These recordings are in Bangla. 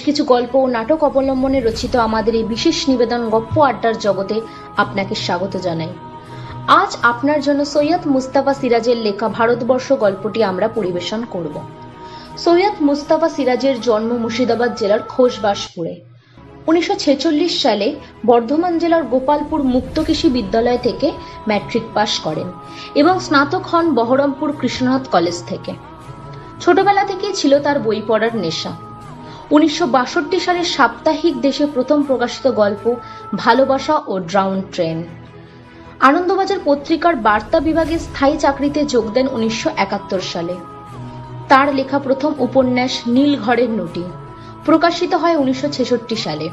কিছু গল্প ও নাটক অবলম্বনে রচিত আমাদের এই বিশেষ নিবেদন গপ্প আড্ডার জগতে আপনাকে স্বাগত জানাই। আজ আপনার জন্য সৈয়দ মুস্তাফা সিরাজের লেখা ভারতবর্ষ গল্পটি আমরা পরিবেশন করব। সৈয়দ মুস্তাফা সিরাজের জন্ম মুর্শিদাবাদ জেলার খোশবাসপুরে। উনিশশো ছেচল্লিশ সালে বর্ধমান জেলার গোপালপুর মুক্তকৃষি বিদ্যালয় থেকে ম্যাট্রিক পাশ করেন এবং স্নাতক হন বহরমপুর কৃষ্ণনাথ কলেজ থেকে। ছোটবেলা থেকেই ছিল তার বই পড়ার নেশা। উনিশশো সালের সাপ্তাহিক দেশে প্রথম প্রকাশিত গল্প ভালোবাসা ও ড্রাউন ট্রেন। আনন্দবাজার পত্রিকার বার্তা বিভাগে স্থায়ী চাকরিতে যোগ দেন উনিশশো একাত্তর সালে। তার লেখা প্রথম উপন্যাস নীল ঘরের নটি, প্রকাশিত হয় উনিশশো ছেষট্টি সালে।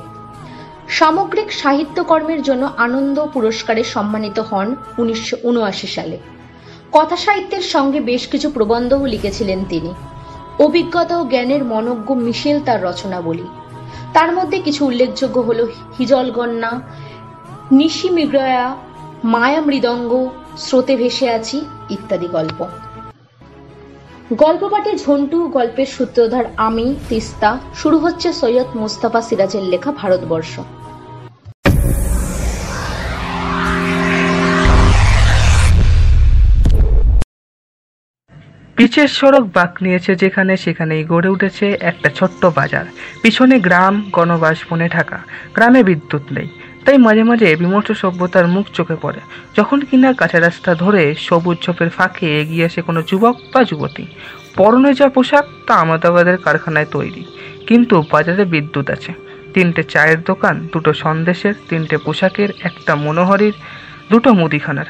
সামগ্রিক সাহিত্যকর্মের জন্য আনন্দ পুরস্কারে সম্মানিত হন উনিশশো উনআশি সালে। কথা সাহিত্যের সঙ্গে বেশ কিছু প্রবন্ধও লিখেছিলেন তিনি। অভিজ্ঞতা ও জ্ঞানের মনজ্ঞ মিশেল তার রচনাবলী। তার মধ্যে কিছু উল্লেখযোগ্য হল হিজলগন্যা নিশি মিগ্রয়া মায়া মৃদঙ্গ, স্রোতে ভেসে আছি ইত্যাদি গল্প। গল্পপাঠে ঝন্টু গল্পের সূত্রধার আমি, তিস্তা, শুরু হচ্ছে সৈয়দ মুস্তাফা সিরাজের লেখা ভারতবর্ষ। পিচের সড়ক বাঁক নিয়েছে যেখানে সেখানেই গড়ে উঠেছে একটা ছোট্ট বাজার। পিছনে গ্রাম গণবাস বনে ঢাকা। গ্রামে বিদ্যুৎ নেই। তাই মাঝে মাঝে বিমর্ষ সভ্যতার মুখ চোখে পড়ে। যখন কিনা কাঁচা রাস্তা ধরে সবুজ ঝোপের ফাঁকে এগিয়ে আসে কোনো যুবক বা যুবতী। পরনে যা পোশাক, তা আমাদাবাদের কারখানায় তৈরি। কিন্তু বাজারে বিদ্যুৎ আছে। তিনটে চায়ের দোকান, দুটো সন্দেশের, তিনটে পোশাকের, একটা মনোহরির, দুটো মুদিখানার।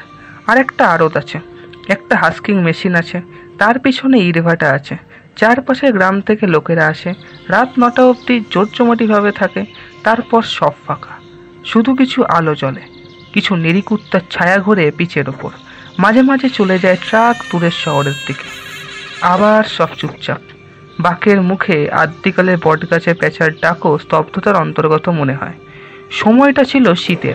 আর একটা আড়ত আছে। একটা হাস্কিং মেশিন আছে। তার পিছনে ইটভাটা আছে। চারপাশে গ্রাম থেকে লোকেরা আসে। রাত নটা অবধি জোরজমাটিভাবে থাকে। তারপর সব ফাঁকা। শুধু কিছু আলো জ্বলে। কিছু নিরিকুত্তার ছায়া ঘুরে পিচের ওপর। মাঝে মাঝে চলে যায় ট্রাক দূরের শহরের দিকে। আবার সব চুপচাপ। বাকের মুখে আদ্যিকালে বটগাছে পেঁচার ডাকও স্তব্ধতার অন্তর্গত মনে হয়। সময়টা ছিল শীতের।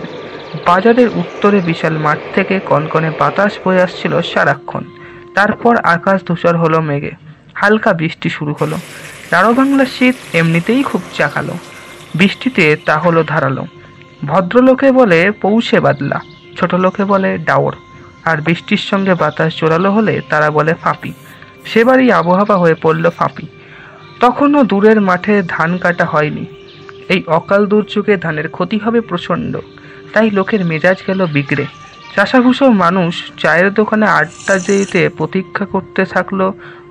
বাজারের উত্তরে বিশাল মাঠ থেকে কনকনে বাতাস বয়ে আসছিল সারাক্ষণ। তারপর আকাশ ধূসর হলো মেঘে। হালকা বৃষ্টি শুরু হলো। চারো বাংলার শীত এমনিতেই খুব চাকালো বৃষ্টিতে তা হলো ধারালো। ভদ্রলোকে বলে, পৌষে বাদলা। ছোট লোকে বলে, ডাওর। আর বৃষ্টির সঙ্গে বাতাস জোরালো হলে তারা বলে, ফাঁপি। সেবারই আবহাওয়া হয়ে পড়ল ফাঁপি। তখনও দূরের মাঠে ধান কাটা হয়নি। এই অকাল দুর্যোগে ধানের ক্ষতি হবে প্রচণ্ড। তাই লোকের মেজাজ গেল বিগড়ে। চাষাভুষো মানুষ চায়ের দোকানে আড্ডা যেতে প্রতীক্ষা করতে থাকল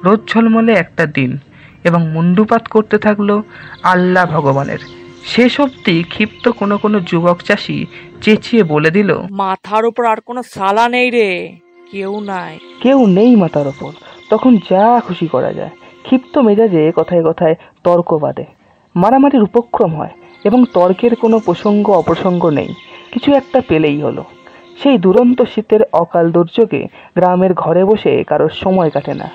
রোদ ঝলমলে একটা দিন এবং মুন্ডুপাত করতে থাকল আল্লাহ ভগবানের। শেষ অব্দি ক্ষিপ্ত কোনো কোনো যুবক চাষি চেঁচিয়ে বলে দিল মাথার উপর আর কোনো সালা নেই রে কেউ নাই। কেউ নেই মাথার ওপর তখন যা খুশি করা যায়। ক্ষিপ্ত মেজাজে কথায় কথায় তর্ক বাঁধে। মারামারির উপক্রম হয় এবং তর্কের কোনো প্রসঙ্গ অপ্রসঙ্গ নেই। কিছু একটা পেলেই হলো। সেই দুরন্ত শীতের অকাল দুর্যোগে গ্রামের ঘরে বসে কারোর সময় কাটে না।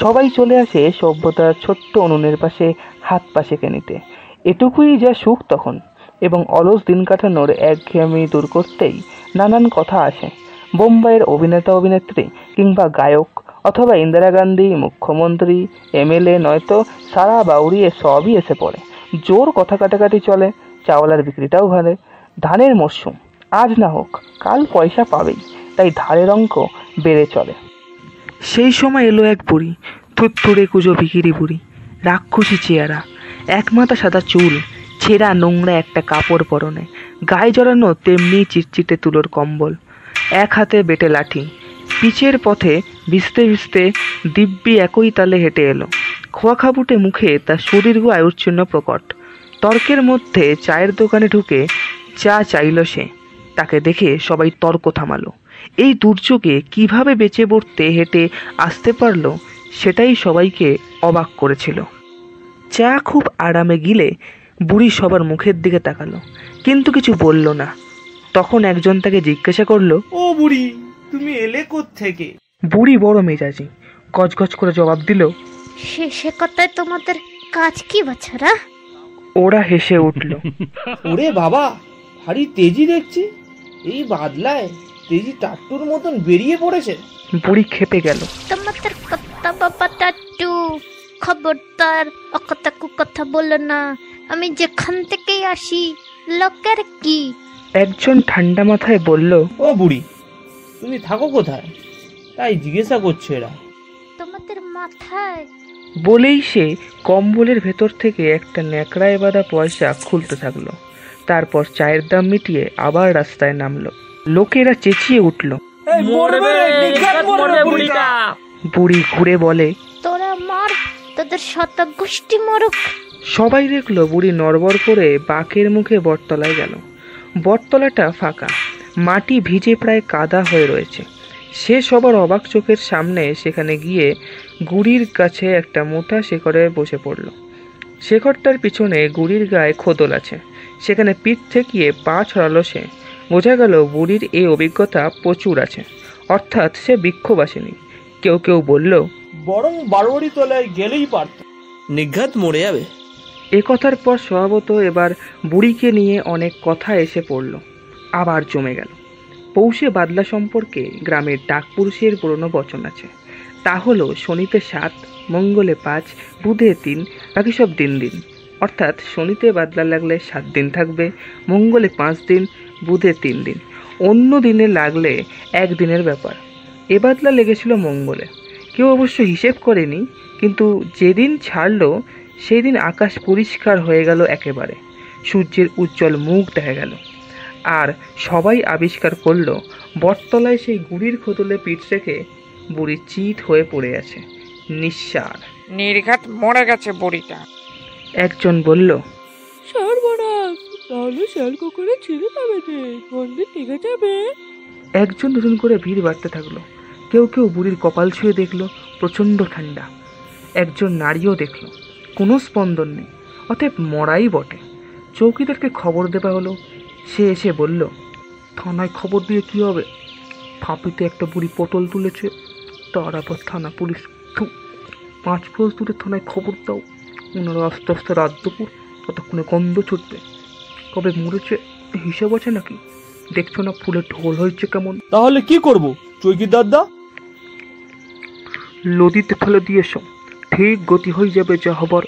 সবাই চলে আসে সভ্যতার ছোট্ট উনুনের পাশে হাত পা সেঁকে নিতে। এটুকুই যা সুখ তখন, এবং অলস দিন কাটানোর একঘেয়েমি দূর করতেই নানান কথা আসে। বোম্বাইয়ের অভিনেতা অভিনেত্রী কিংবা গায়ক অথবা ইন্দিরা গান্ধী, মুখ্যমন্ত্রী এমএলএ নয়তো সারা বাউরিয়ে সবই এসে পড়ে। জোর কথা কাটাকাটি চলে চাওয়ালার বিক্রিটাও ভালো ধানের মরশুম। আজ না হোক, কাল পয়সা পাবেই, তাই ধারের অঙ্ক বেড়ে চলে। সেই সময় এলো এক বুড়ি থুত্থুড়ে কুজো ভিকিরি বুড়ি, রাক্ষসী চেয়ারা, এক মাথা সাদা চুল, ছেঁড়া নোংরা একটা কাপড় পরনে, গায়ে জড়ানো তেমনি চিটচিটে তুলোর কম্বল, এক হাতে বেটে লাঠি পিচের পথে ভিজতে ভিজতে দিব্যি একই তালে হেঁটে এলো। খোয়া খাবুটে মুখে তার শরীর আয়ুচ্ছিন্ন প্রকট, তর্কের মধ্যে চায়ের দোকানে ঢুকে চা চাইল সে। তাকে দেখে সবাই তর্ক থামালো। এই দুর্যোগে কীভাবে বেঁচে পড়তে হেঁটে আসতে পারল সেটাই সবাইকে অবাক করেছিল। চা খুব আরামে গিলে বুড়ি সবার মুখের দিকে তাকালো কিন্তু কিছু বলল না। তখন একজন তাকে জিজ্ঞাসা করল ও বুড়ি তুমি এলে থেকে বুড়ি বড় মেজাজি গজগজ করে জবাব দিল সে সে কথায় তোমাদের কাজ কি বাছারা? ওরা হেসে উঠল। ওরে বাবা ভারী তেজি দেখছি। এই বাদলায় তেজি টাট্টুর মতন বেরিয়ে পড়েছে। বুড়ি খেপে গেল। তোমাদের কথা বাবা টাট্টু খবরদার অকথা কুকথা বলল না। আমি যেখান থেকেই আসি লোকের কি? একজন ঠান্ডা মাথায় বলল ও বুড়ি তুমি থাকো কোথায়? তাই জিজ্ঞাসা করছে এরা। তোমাদের মাথায়? বলেই সে কম্বলের ভেতর থেকে একটা ন্যাকড়ায় বাঁধা পয়সা খুলতে থাকল। তারপর চায়ের দাম মিটিয়ে আবার রাস্তায় নামলো। লোকেরা চেঁচিয়ে উঠল। বুড়ি ঘুরে বলে তোরা মার তোদের শত গোষ্ঠী মরুক। সবাই দেখল বুড়ি নড়বড় করে বাঁকের মুখে বটতলায় গেল। বটতলাটা ফাঁকা মাটি ভিজে প্রায় কাদা হয়ে রয়েছে। সে সবার অবাক চোখের সামনে সেখানে গিয়ে গুড়ির কাছে একটা মোটা শেকড়ে বসে পড়ল। শেকড়টার পিছনে গুড়ির গায়ে খোদল আছে। সেখানে পিঠ ঠেকিয়ে পা ছড়ালো সে। বোঝা গেল বুড়ির এই অভিজ্ঞতা প্রচুর আছে। অর্থাৎ সে বিক্ষোভ আসেনি। কেউ কেউ বলল বরং বারোয়ারি তলায় গেলেই পারত। নিঘাত মরে যাবে। এ কথার পর স্বভাবত এবার বুড়িকে নিয়ে অনেক কথা এসে পড়ল। আবার জমে গেল। পৌষে বাদলা সম্পর্কে গ্রামের ডাকপুরুষের পুরনো বচন আছে। তা হলো শনিতে সাত মঙ্গলে পাঁচ বুধে তিন বাকি সব দিন দিন। অর্থাৎ শনিতে বাদলা লাগলে সাত দিন থাকবে, মঙ্গলে পাঁচ দিন, বুধে তিন দিন। অন্য দিনে লাগলে এক দিনের ব্যাপার। এ বাদলা লেগেছিল মঙ্গলে। কেউ অবশ্য হিসেব করেনি, কিন্তু যেদিন ছাড়লো সেই দিন আকাশ পরিষ্কার হয়ে গেল একেবারে। সূর্যের উজ্জ্বল মুখ দেখা গেল। আর সবাই আবিষ্কার করল, বটতলায় সেই গুড়ির খোদলে পিঠ রেখে বুড়ি চিত হয়ে পড়ে আছে। নিঃসার। নির্ঘাত মরে গেছে বুড়িটা। একজন বলল সর্বনাশ তাহলে শেয়াল কুকুরে ছিঁড়ে যাবে মন্দির টিকে যাবে? একজন দুজন করে ভিড় বাড়তে থাকল। কেউ কেউ বুড়ির কপাল ছুঁয়ে দেখল প্রচণ্ড ঠান্ডা একজন নারীও দেখল কোনো স্পন্দন নেই অতএব মরাই বটে। চৌকিদারকে খবর দেওয়া হলো সে এসে বলল থানায় খবর দিয়ে কি হবে? ফাঁপিতে একটা বুড়ি পটল তুলেছে তার আবার থানা পুলিশ পাঁচ ক্রোশ দূরে থানায় খবর দাও। ওনারা আস্তে আস্তে রাত দুপুর ততক্ষণে গন্ধ ছুটবে। কবে মরেছে হিসাব আছে নাকি? দেখছ না ফুলে ঢোল হয়েছে কেমন? তাহলে কি করব? চৈকিদার দাদা? লদিতে ফেলে দিয়েছ ঠিক গতি হয়ে যাবে যা হবার।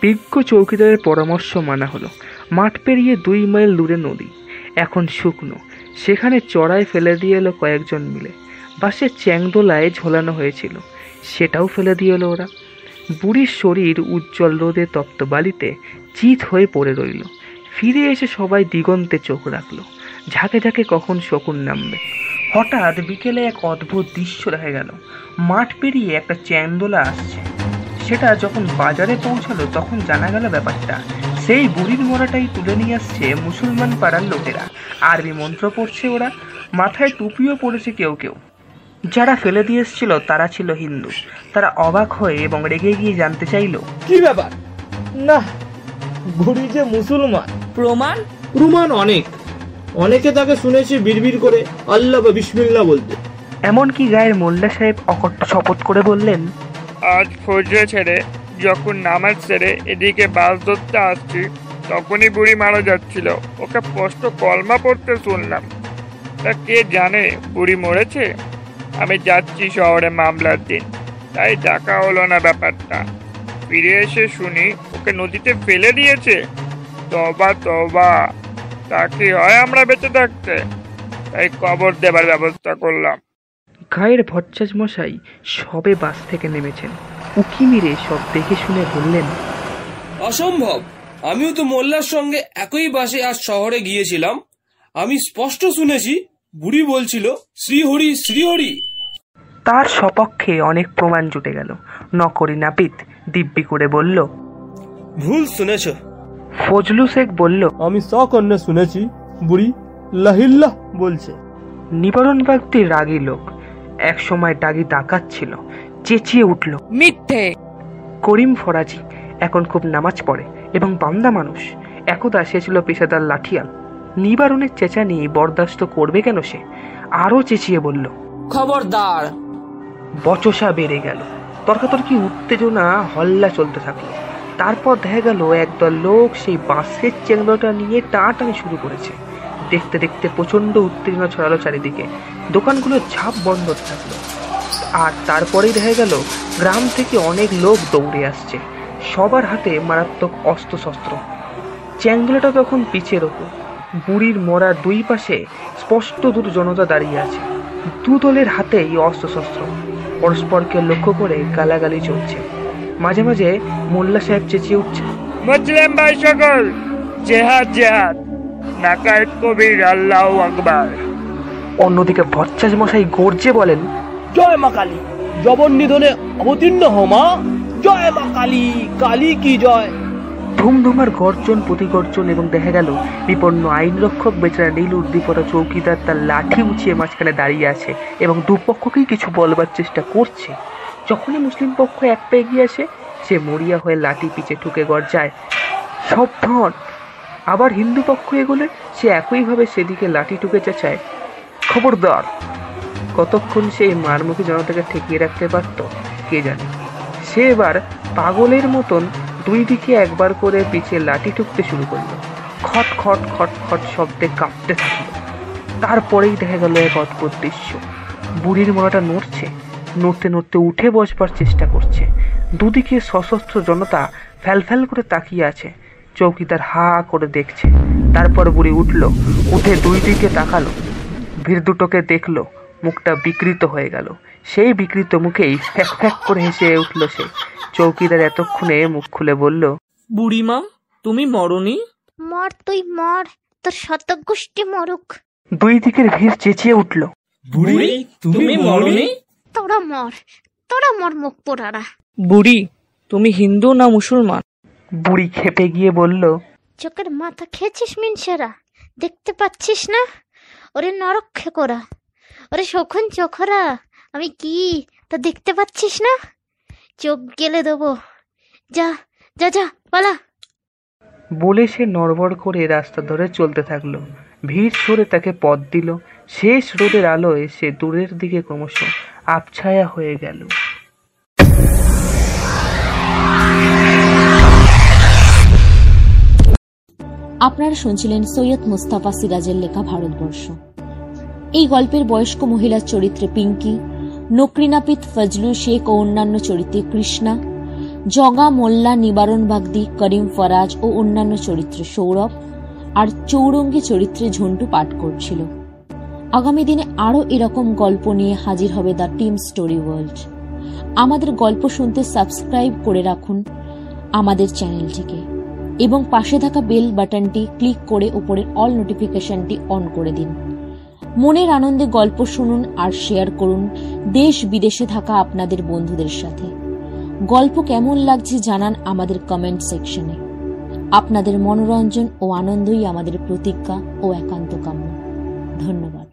বিজ্ঞ চৌকিদারের পরামর্শ মানা হলো। মাঠ পেরিয়ে দুই মাইল দূরে নদী। এখন শুকনো। সেখানে চড়ায় ফেলে দিয়ে এলো কয়েকজন মিলে। বাসে চ্যাংদোলায় ঝোলানো হয়েছিল। সেটাও ফেলে দিয়ে এলো ওরা। বুড়ির শরীর উজ্জ্বল রোদে তপ্ত বালিতে চিত হয়ে পড়ে রইল। ফিরে এসে সবাই দিগন্তে চোখ রাখল। ঝাঁকে ঝাঁকে কখন শকুন নামবে। হঠাৎ বিকেলে এক অদ্ভুত দৃশ্য দেখা গেল। মাঠ পেরিয়ে একটা চ্যান্দোলা আসছে। সেটা যখন বাজারে পৌঁছালো, তখন জানা গেল ব্যাপারটা। সেই বুড়ির মরাটাই তুলে নিয়ে আসছে মুসলমান পাড়ার লোকেরা। আরবি মন্ত্র পড়ছে ওরা। মাথায় টুপিও পড়েছে কেউ কেউ। যারা ফেলে দিয়ে এসেছিল তারা ছিল হিন্দু। তারা অবাক হয়ে এবং রেগে গিয়ে জানতে চাইলো কি ব্যাপার? না বুড়ি যে মুসলমান। প্রমাণ? প্রমাণ অনেক। অনেকে তাকে শুনেছি বিড়বিড় করে আল্লাহ বা বিসমিল্লাহ বলতে। এমনকি গায়ের মোল্লা সাহেব অকট্ট শপথ করে বললেন আজ ফজরে ছেড়ে যখন নামাজ ছেড়ে এদিকে বাস ধরতে আসছি তখনই বুড়ি মারা যাচ্ছিল। ওকে স্পষ্ট কলমা পড়তে শুনলাম। তা কে জানে বুড়ি মরেছে? আমি যাচ্ছি শহরে মামলার দিন তাই ডাকা হলো না ব্যাপারটা। ফিরে এসে শুনি ওকে নদীতে ফেলে দিয়েছে। তবা তবা তা কি হয় আমরা বেঁচে থাকতে? তাই কবর দেবার ব্যবস্থা করলাম। গায়ের ভট্টাচ মশাই সবে বাস থেকে নেমেছেন। উকি মেরে সব দেখে শুনে বললেন অসম্ভব! আমিও তো মোল্লার সঙ্গে একই বাসে আজ শহরে গিয়েছিলাম। আমি স্পষ্ট শুনেছি বুড়ি বলছিল শ্রীহরি শ্রীহরি। তার সপক্ষে অনেক প্রমাণ জুটে গেল। নকরি নাপিত দিব্যি করে বলল ভুল শুনেছ। ফজলু শেখ বলল আমি সকন্যা শুনেছি বুড়ি লাহিল্লাহ বলছে। নিবারণ ব্যক্তি রাগী লোক এক সময় ডাগি ডাকাত ছিল চেঁচিয়ে উঠল মিথ্যে। করিম ফরাজি এখন খুব নামাজ পড়ে এবং বান্দা মানুষ একদা সে ছিল পেশাদার লাঠিয়াল। নিবারণের চেঁচানি বরদাস্ত করবে কেন সে? আরও চেঁচিয়ে বলল খবরদার। বচসা বেড়ে গেল। তর্কাতর্কি উত্তেজনা, হল্লা চলতে থাকল। তারপর দেখা গেল একদল লোক সেই বাঁশের চেংড়োটা নিয়ে টানাটানি শুরু করেছে। দেখতে দেখতে প্রচণ্ড উত্তেজনা ছড়ালো চারিদিকে। দোকানগুলো ঝাঁপ বন্ধ থাকল। আর তারপরেই দেখা গেল গ্রাম থেকে অনেক লোক দৌড়ে আসছে। সবার হাতে মারাত্মক অস্ত্রশস্ত্র। চ্যাংদোলাটা তখন পিছের ওপর। বুড়ির মরা দুই পাশে স্পষ্ট দুটো জনতা দাঁড়িয়ে আছে। দু দলের হাতেই অস্ত্রশস্ত্র। পরস্পরকে লক্ষ্য করে গালাগালি চলছে। মাঝে মাঝে মোল্লা সাহেব চেঁচিয়ে উঠছে। মুসলিম ভাই সকল জেহাদ জেহাদ। নাকায় কবির আল্লাহ আকবার। অন্যদিকে ভচ্চাজ মশাই গর্জে বলেন জয় মা কালী। জবন নিধনে অবতীর্ণ মা। জয় মা কালী কালী কি জয়? ধুমধুমার গর্জন, প্রতিগর্জন এবং দেখা গেল বিপন্ন আইন রক্ষক বেচারা নীল উদ্দীপনা চৌকিদার তার লাঠি উঁচিয়ে মাঝখানে দাঁড়িয়ে আছে এবং দুপক্ষকেই কিছু বলবার চেষ্টা করছে। যখনই মুসলিম পক্ষ এক পা এগিয়ে আসে, সে মরিয়া হয়ে লাঠি পিছে ঠুকে গর্জায় সাবধান আবার হিন্দু পক্ষ এগোলে, সে একইভাবে সেদিকে লাঠি টুকে চেঁচায়। খবরদার। কতক্ষণ সে মারমুখী জনতাকে ঠেকিয়ে রাখতে পারত, কে জানে? সে এবার পাগলের মতন দুই দিকে একবার করে পিছে লাঠি ঠুকতে শুরু করল। খট খট খট খট শব্দে কাঁপতে থাকল। তারপরেই দেখা গেল এক অদ্ভুত দৃশ্য। বুড়ির মোড়াটা নড়ছে, নড়তে নড়তে উঠে বসবার চেষ্টা করছে। দুদিকে সশস্ত্র জনতা ফ্যালফ্যাল করে তাকিয়ে আছে। চৌকিদার হা করে দেখছে। তারপর বুড়ি উঠল, উঠে দুই দিকে তাকালো। ভিড় দুটোকে দেখল। মুখটা বিকৃত হয়ে গেল। সেই বিকৃত মুখেই ফ্যাক ফ্যাক করে হেসে উঠল সে। চৌকিদার এতক্ষণে মুখ খুলে বলল বুড়িমা তুমি মরনি? মর তুই মর। তোর শতগোষ্ঠী মরুক। দুই দিকের ভিড় চেঁচিয়ে উঠল। বুড়ি তুমি মরনি? তোরা মর। তোরা মর মুখ পোড়ারা। বুড়ি তুমি হিন্দু না মুসলমান? বুড়ি খেপে গিয়ে বলল চোখের মাথা খেয়েছিস মিনসেরা? দেখতে পাচ্ছিস না? ওরে নরক খেকোরা। ওরে শকুন চোখরা আমি কি? তা দেখতে পাচ্ছিস না? চোখ গেলে দেবো। যা যা যা পালা। বলে সে নড়বড় করে রাস্তা ধরে চলতে থাকল। ভিড় সরে তাকে পথ দিল। শেষ রোদের আলোয় সে দূরের দিকে ক্রমশ আবছায়া হয়ে গেল। আপনারা শুনছিলেন সৈয়দ মুস্তাফা সিরাজের লেখা ভারতবর্ষ। এই গল্পের বয়স্ক মহিলার চরিত্রে পিঙ্কি, নকরিনাপিত ফজলু শেখ ও অন্যান্য চরিত্রে কৃষ্ণা, জগা মোল্লা নিবারণ বাগদি করিম ফরাজ ও অন্যান্য চরিত্রে সৌরভ, আর চৌরঙ্গী চরিত্রে ঝন্টু পাঠ করছিল। আগামী দিনে আরও এরকম গল্প নিয়ে হাজির হবে দ্য টিম স্টোরি ওয়ার্ল্ড। আমাদের গল্প শুনতে সাবস্ক্রাইব করে রাখুন আমাদের চ্যানেলটিকে এবং পাশে থাকা বেল বাটনটি ক্লিক করে উপরের অল নোটিফিকেশনটি অন করে দিন। মনের আনন্দে গল্প শুনুন আর শেয়ার করুন দেশ বিদেশে থাকা আপনাদের বন্ধুদের সাথে। গল্প কেমন লাগছে জানান আমাদের কমেন্ট সেকশনে আপনাদের মনোরঞ্জন ও আনন্দই আমাদের প্রতিজ্ঞা ও একান্ত কাম্য ধন্যবাদ।